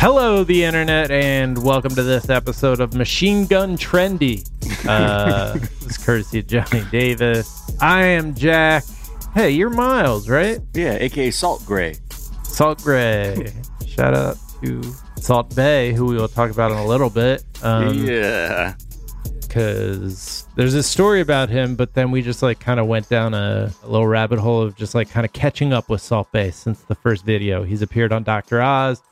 Hello, the internet, and welcome to this episode of Machine Gun Trendy. Uh, this is courtesy of Johnny Davis. I am Jack. Hey, you're Miles, right? Yeah, aka Salt Gray. Salt Gray. Shout out to Salt Bae, who we will talk about in a little bit. Um, yeah. because there's a story about him, but then we just like kind of went down a, a little rabbit hole of just like kind of catching up with Salt Bae since the first video. He's appeared on Dr. Oz.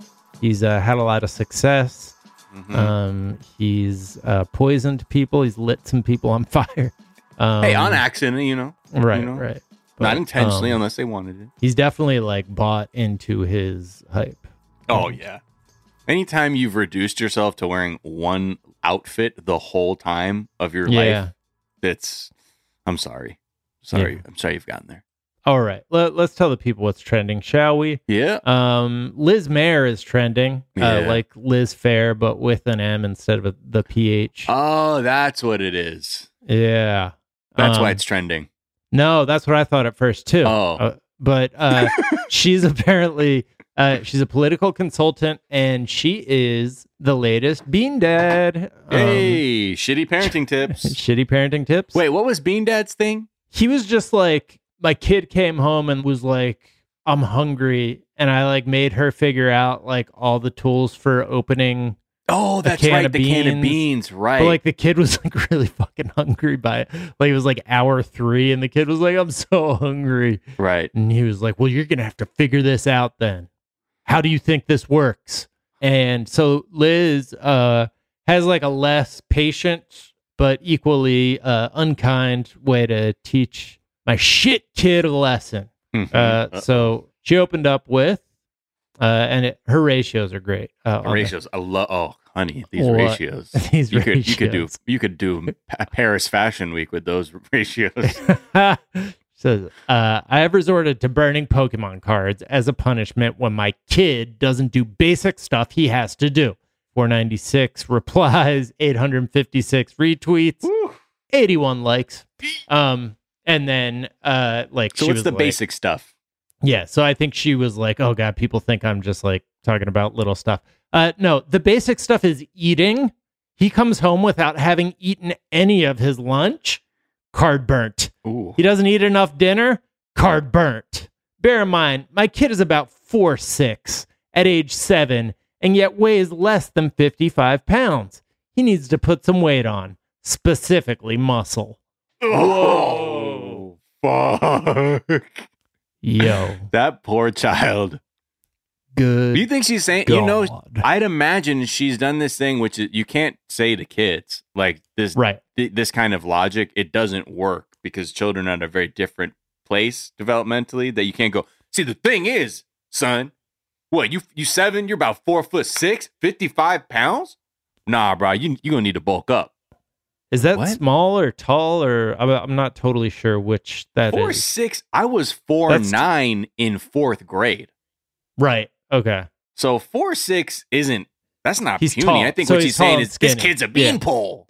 He's uh, had a lot of success. Mhm. Um, he's uh, poisoned people. He's lit some people on fire. Um, hey, on accident, you know. right, you know, right. Not intentionally um, unless they wanted it. he's definitely like bought into his hype. Oh, yeah. Anytime you've reduced yourself to wearing one outfit the whole time of your Yeah. life, that's. I'm sorry. Sorry. Yeah. I'm sorry you've gotten there. All right, let, let's tell the people what's trending, shall we? Yeah. Um, Liz Mair is trending, uh, like Liz Phair, but with an M instead of the PH. Oh, that's what it is. yeah, That's why Um, it's trending. No, that's what I thought at first too. Oh. Uh, but uh, she's apparently uh, she's a political consultant, and she is the latest Bean Dad. Um, Hey, shitty parenting tips. shitty parenting tips. Wait, what was Bean Dad's thing? he was just like my kid came home and was like i'm hungry and i like made her figure out like all the tools for opening Oh, that's can right. The can of beans. beans, right. but like the kid was like really fucking hungry by it like it was like hour three and the kid was like i'm so hungry right. and he was like well you're gonna have to figure this out then how do you think this works and so liz uh has like a less patient but equally uh unkind way to teach my shit kid lesson Mhm. uh, so she opened up with, uh, and it, her ratios are great. Uh, ratios. I love. Oh, honey, these What? ratios. These you could you could do you could do Pa- Paris Fashion Week with those ratios. Says, uh, I have resorted to burning Pokemon cards as a punishment when my kid doesn't do basic stuff he has to do. 496 replies, 856 retweets, Woo. 81 likes. Um, and then, uh, like, So she what's was the like- basic stuff? Yeah, so I think she was like, "Oh god, people think I'm just like talking about little stuff." Uh no, the basic stuff is eating. He comes home without having eaten any of his lunch, card burnt. Ooh. He doesn't eat enough dinner, card burnt. Bear in mind, my kid is about 4 6 at age 7 and yet weighs less than 55 pounds. He needs to put some weight on, specifically muscle. Whoa. Fuck. Yo, That poor child. good. Do you think she's saying? You know, I'd imagine she's done this thing, which is, you can't say to kids like this. right. th- this kind of logic. It doesn't work because children are at a very different place developmentally. That you can't go. See, the thing is, son, what you you seven? You're about four foot six, 55 pounds. Nah, bro, you you're gonna need to bulk up. Is that What? small or tall or I'm, I'm not totally sure which that is. Four six. I was four That's- nine in fourth grade. Right. Okay. So four six isn't. That's not He's puny. tall. I think So what he's she's saying is and this kid's a Yeah. beanpole.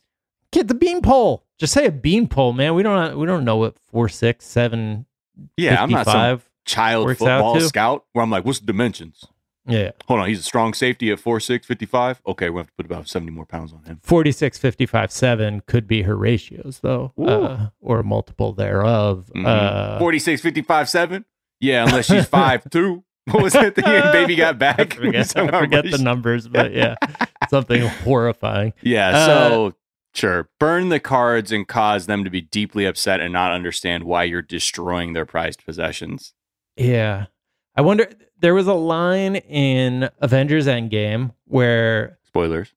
Kid, the beanpole. Just say a beanpole, man. We don't we don't know what four, six, seven, Yeah, I'm not some child football scout where I'm like, what's the dimensions? Yeah. Hold on, he's a strong safety at 4'6", 55. Okay, we have to put about 70 more pounds on him. 46, 55, 7 could be her ratios, though, uh, or a multiple thereof. Mhm. Uh, 46, 55, 7? Yeah, unless she's 5'2". What was that thing baby got I back? forget, I forget the numbers, but yeah, something horrifying. Yeah, Uh, so sure. Burn the cards and cause them to be deeply upset and not understand why you're destroying their prized possessions. Yeah. I wonder, there was a line in Avengers Endgame where Spoilers.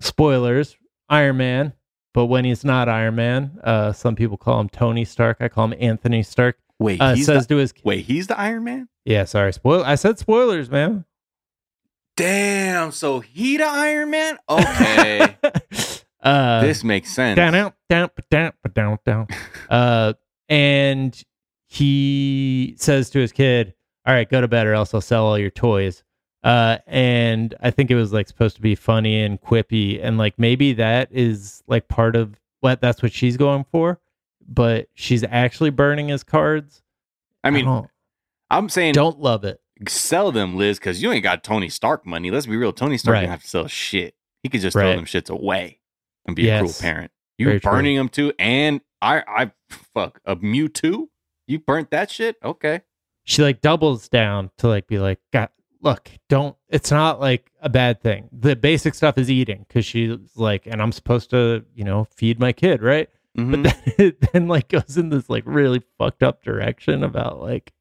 spoilers iron man but when he's not iron man uh some people call him tony stark i call him anthony stark Wait, uh says the, to his wait, he's the Iron Man? yeah sorry spoil i said spoilers man Damn, so he the Iron Man? Okay. uh this makes sense. down down down down down down uh and he says to his kid all right go to bed or else i'll sell all your toys uh and i think it was like supposed to be funny and quippy and like maybe that is like part of what that's what she's going for but she's actually burning his cards I mean, don't, I'm saying don't love it sell them, Liz, because you ain't got Tony Stark money. Let's be real. Tony Stark Right. didn't have to sell shit. He could just throw them shits away and be a cruel parent. You Very true. burning them too, and I, I, fuck a Mewtwo. You burnt that shit. Okay. She like doubles down to like be like, God, look, don't. It's not like a bad thing. The basic stuff is eating because she's like, and I'm supposed to, you know, feed my kid, right? Mhm. But then it then like goes in this like really fucked up direction about like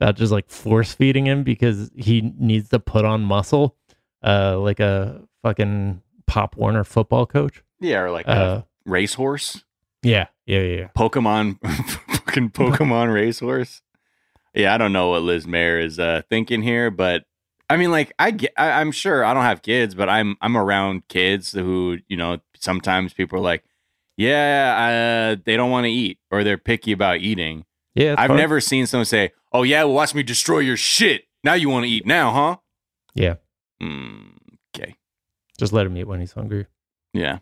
about just like force feeding him because he needs to put on muscle, uh, like a fucking Pop Warner football coach. yeah, or like Uh, a racehorse. yeah, yeah, yeah, yeah. Pokemon, fucking Pokemon racehorse. Yeah, I don't know what Liz Mair is uh, thinking here, but I mean, like, I get, I, I'm sure I don't have kids, but I'm I'm around kids who, you know, sometimes people are like, yeah, uh, they don't want to eat or they're picky about eating. Yeah, I've hard. never seen someone say, "Oh yeah, well, watch me destroy your shit." Now you want to eat now, huh? Yeah. Mm, okay. just let him eat when he's hungry. Yeah.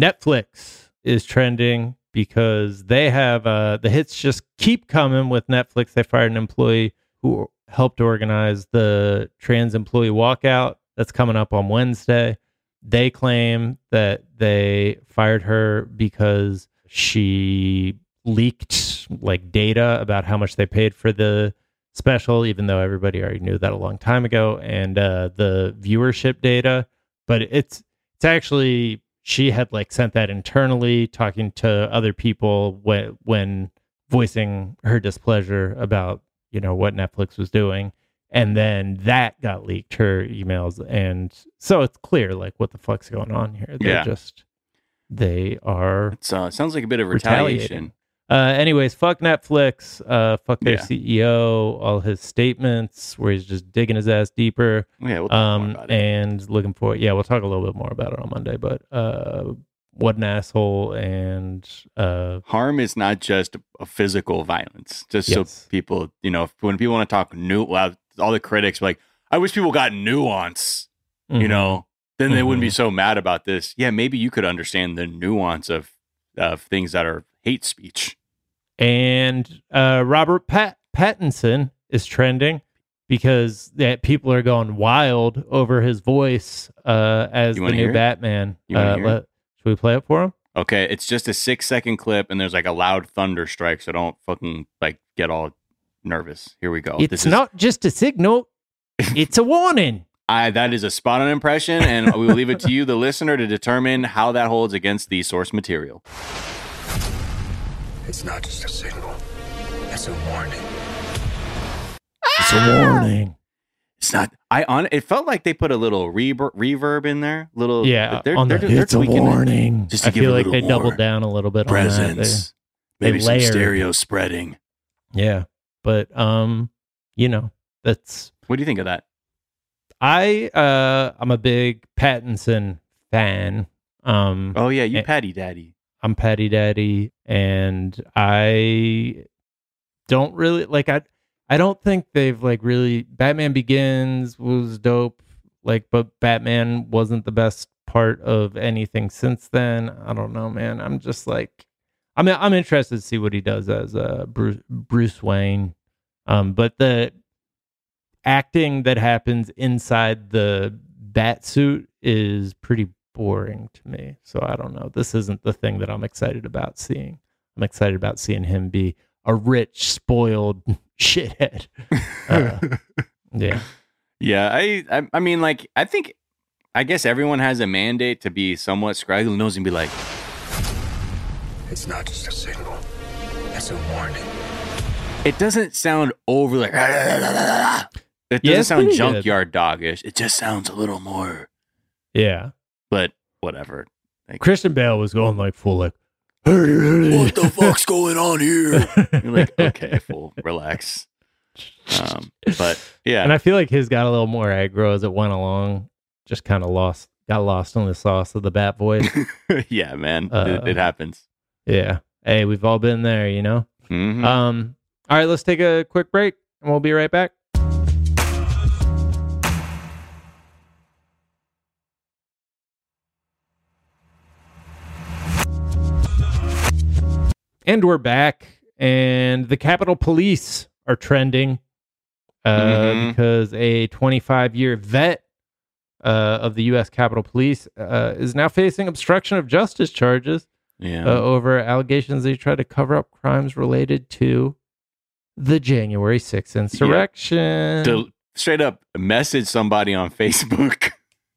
Netflix is trending because they have uh, the hits just keep coming with Netflix. They fired an employee who helped organize the trans employee walkout that's coming up on Wednesday. They claim that they fired her because she leaked like data about how much they paid for the special, even though everybody already knew that a long time ago, and uh, the viewership data. But it's it's actually she had like sent that internally, talking to other people when when voicing her displeasure about you know what Netflix was doing, and then that got leaked her emails, and so it's clear like what the fuck's going on here. They're Yeah. just they are It's uh, sounds like a bit of retaliation. Uh, anyways, fuck Netflix. Uh, fuck their Yeah. CEO. All his statements where he's just digging his ass deeper. Yeah, we'll Um, about it. and looking for yeah, we'll talk a little bit more about it on Monday. But uh, what an asshole! And uh, harm is not just a physical violence. Just Yes. so people, you know, when people want to talk new, well, all the critics like, I wish people got nuance, you mhm. know, then they wouldn't be Mhm. so mad about this. Yeah, maybe you could understand the nuance of of things that are hate speech. and uh, Robert Pat- Pattinson is trending because that people are going wild over his voice uh, as the new? Batman. Uh, let- should we play it for him? Okay, it's just a six second clip, and there's like a loud thunder strike, so don't fucking like get all nervous. Here we go. it's not just a signal; it's a warning. I that is a spot on impression, and we will leave it to you, the listener, to determine how that holds against the source material. It's not just a signal, it's a warning. It's a warning. It's not. I on. It felt like they put a little reverb, reverb in there. Little. Yeah, They're, on they're, the, they're it's a tweaking it. warning. Just to I give feel like little they doubled down a little bit on that. Presence. they Maybe some layered. stereo spreading. Yeah, but um, you know, that's What do you think of that? I uh I'm a big Pattinson fan. Um Oh yeah, you patty daddy. I'm Patty Daddy and I don't really like I I don't think they've like really Batman Begins was dope like but Batman wasn't the best part of anything since then. I don't know, man. I'm just like I mean I'm interested to see what he does as uh Bruce, Bruce Wayne. Um but the acting that happens inside the bat suit is pretty boring to me. So I don't know. This isn't the thing that I'm excited about seeing. I'm excited about seeing him be a rich, spoiled shithead. Uh, yeah. Yeah, I, I I mean like I think I guess everyone has a mandate to be somewhat scraggly nose and be like, It's not just a signal, it's a warning. it doesn't sound over like it doesn't Yeah, sound pretty good. junkyard doggish. It just sounds a little more Yeah. But whatever. Christian Bale was going like full like What the fuck's going on here? You're like, okay, fool, relax. Um, but yeah, And I feel like his got a little more aggro as it went along. Just kind of lost, got lost on the sauce of the bat voice. yeah, man, Uh, it, it happens. yeah. Hey, we've all been there, you know? Mhm. Um, all right, let's take a quick break and we'll be right back. And we're back, and the Capitol Police are trending. uh, Mhm. because a 25 year vet uh, of the U.S. Capitol Police uh, is now facing obstruction of justice charges Yeah. uh, over allegations that he tried to cover up crimes related to the January 6th insurrection. Del- straight up message somebody on Facebook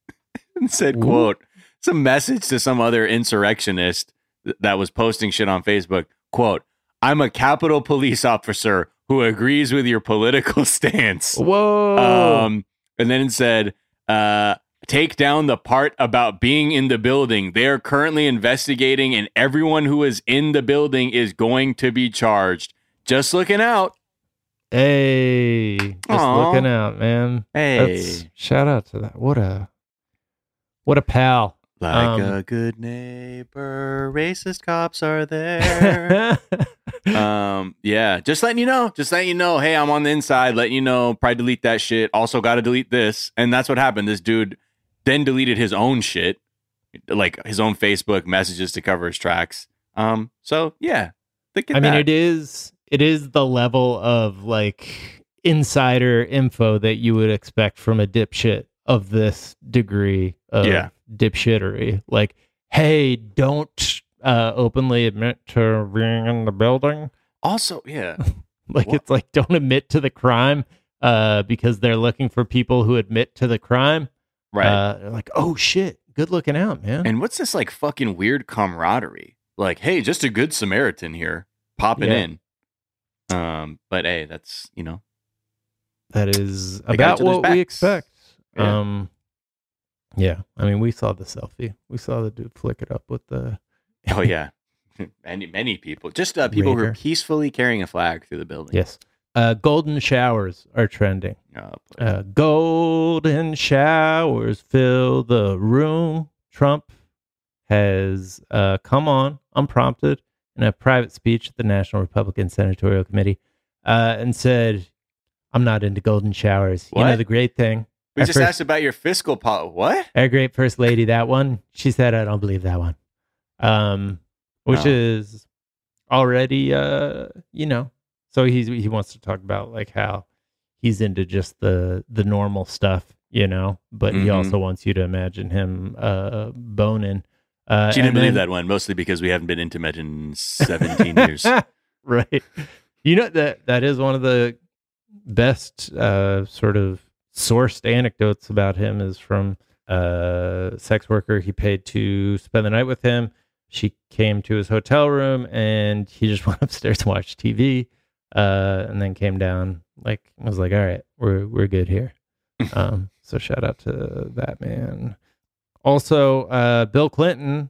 and said, Ooh. quote, some message to some other insurrectionist that was posting shit on Facebook, quote, I'm a Capitol Police officer who agrees with your political stance. Whoa. Um, and then it said, uh, take down the part about being in the building. They are currently investigating, and everyone who is in the building is going to be charged. Just looking out. hey, just Aw. looking out, man. Hey. That's shout out to that. What a what a pal. Like Um, a good neighbor, racist cops are there. um, yeah, just letting you know, just letting you know, hey, I'm on the inside, letting you know, probably delete that shit. Also, got to delete this, and that's what happened. This dude then deleted his own shit, like his own Facebook messages to cover his tracks. Um, so yeah, I mean, it is it is the level of like insider info that you would expect from a dipshit of this degree of Yeah. dipshittery. Like, hey, don't uh, openly admit to being in the building. also, yeah, Like, What? it's like don't admit to the crime uh, because they're looking for people who admit to the crime. right. Uh, like, oh shit, good looking out, man. and what's this like fucking weird camaraderie? Like, hey, just a good Samaritan here, popping Yeah. in. Um, but hey, that's you know, that is about what we expect. Yeah. Um, yeah. I mean, we saw the selfie. We saw the dude flick it up with the. Oh yeah, many many people, just uh, people who are peacefully carrying a flag through the building. Yes. Uh, golden showers are trending. Oh. Uh, golden showers fill the room. Trump has uh, come on unprompted in a private speech at the National Republican Senatorial Committee uh, and said, I'm not into golden showers. You know the great thing. We just first- asked about your fiscal policy. What? Our great first lady, that one. She said, I don't believe that one. Um, which Oh. is already, uh, you know, so he's, he wants to talk about like how he's into just the, the normal stuff, you know, but he Mhm. also wants you to imagine him, uh, boning. Uh, She didn't believe then- that one, mostly because we haven't been intimate in 17 years. right. You know that that is one of the best uh, sort of sourced anecdotes about him is from a sex worker he paid to spend the night with him. She came to his hotel room and he just went upstairs to watch TV, uh, and then came down. Like I was like, all right, we're we're good here. um, so shout out to that man. Also, uh, Bill Clinton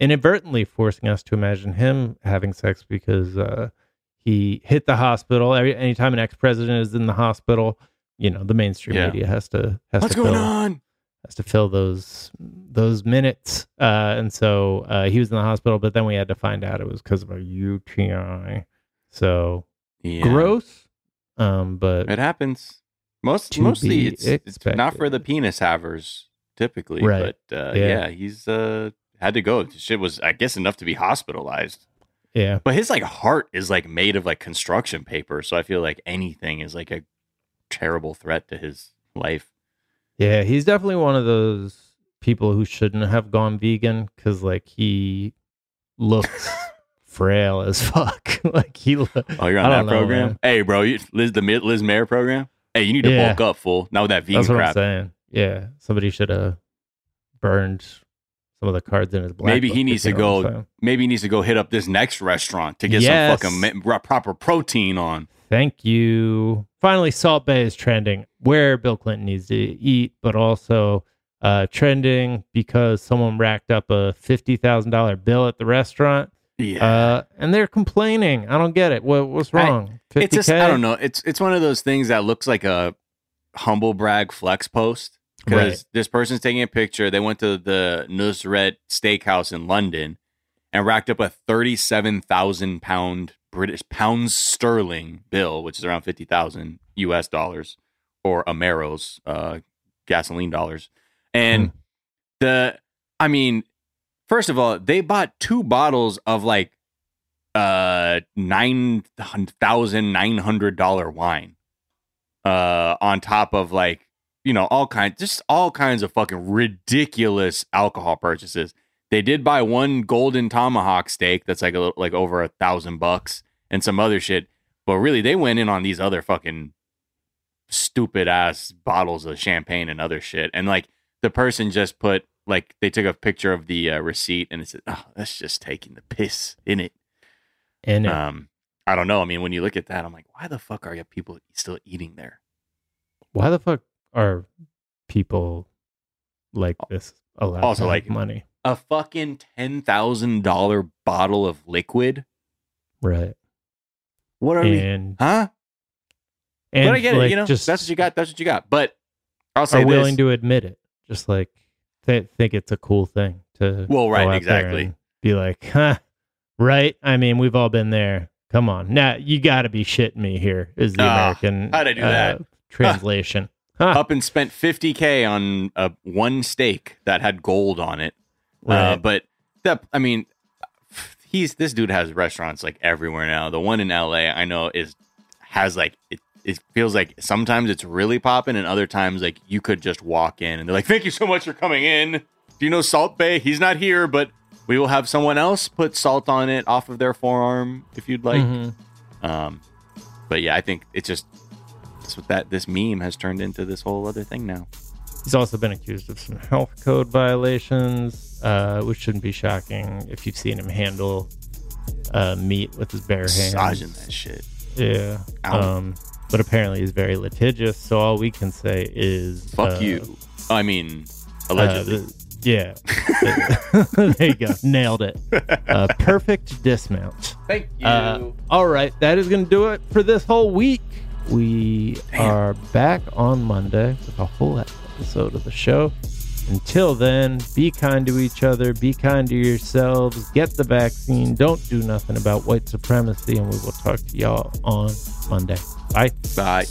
inadvertently forcing us to imagine him having sex because uh, he hit the hospital. Every anytime an ex president is in the hospital, you know the mainstream Yeah. media has to has What's to going fill, on? has to fill those those minutes. Uh, and so uh, he was in the hospital, but then we had to find out it was because of a UTI. So Yeah. gross. Um, but It happens. Most mostly it's, it's not for the penis havers typically, Right. but uh, Yeah. yeah. he's uh had to go. Shit was I guess enough to be hospitalized. yeah, But his like heart is like made of like construction paper, so I feel like anything is like a terrible threat to his life. yeah, he's definitely one of those people who shouldn't have gone vegan because like he looks frail as fuck. like he. Lo- Oh, you're on that know, program? man. Hey, bro, you, Liz the Liz Mair program. Hey, you need to Yeah. bulk up, fool. Not with that vegan That's what I'm crap. saying. Yeah, somebody should have burned some of the cards in his black. Maybe he needs to go- Maybe he needs to go hit up this next restaurant to get Yes. some fucking proper protein on. Thank you. Finally, Salt Bae is trending where Bill Clinton needs to eat, but also uh, trending because someone racked up a fifty thousand dollar bill at the restaurant, Yeah. uh, and they're complaining. I don't get it. What, what's I- wrong? it's 50K? just I don't know. It's it's one of those things that looks like a humble brag flex post because Right. this person's taking a picture. They went to the Nusret Steakhouse in London and racked up a thirty-seven thousand pound British pounds sterling bill, which is around fifty thousand U.S. dollars or Ameros uh, gasoline dollars. And the, I mean, first of all, they bought two bottles of like uh nine thousand nine hundred dollar wine. uh, on top of like you know all kinds, just all kinds of fucking ridiculous alcohol purchases. They did buy one golden tomahawk steak that's like a, like over a thousand bucks and some other shit, but really they went in on these other fucking stupid ass bottles of champagne and other shit. And like the person just put like they took a picture of the uh, receipt and it said, "Oh, that's just taking the piss in it." And it, Um, I don't know. I mean, when you look at that, I'm like, why the fuck are you people still eating there? why the fuck are people like this allowed Also, to like- money? A fucking ten thousand dollar bottle of liquid. Right. What are we? Huh? and but I get it. You know, just that's what you got. That's what you got. But I'll say are this. willing to admit it. Just like th- think it's a cool thing to Well, right, exactly. Be like, huh, right? I mean, we've all been there. Come on, now you got to be shitting me. Here is the Ah, American how'd I do that? translation. Huh, up and spent 50k on a one steak that had gold on it. Uh, but that I mean, he's this dude has restaurants like everywhere now. The one in LA I know is has like it. It feels like sometimes it's really popping, and other times like you could just walk in and they're like, "Thank you so much for coming in." Do you know Salt Bae? He's not here, but we will have someone else put salt on it off of their forearm if you'd like. Mhm. Um, but yeah, I think it's just it's what that this meme has turned into this whole other thing now. He's also been accused of some health code violations, uh, which shouldn't be shocking if you've seen him handle uh, meat with his bare hands. Massaging that shit. Yeah. Ow. Um, but apparently he's very litigious. So all we can say is Fuck uh, you. I mean, uh, allegedly. the- yeah. there you go. Nailed it. Uh, perfect dismount. Thank you. Uh, all right, that is going to do it for this whole week. We Damn. are back on Monday with a whole episode of the show. Until then, be kind to each other, be kind to yourselves, get the vaccine, don't do nothing about white supremacy, and we will talk to y'all on Monday. Bye. Bye.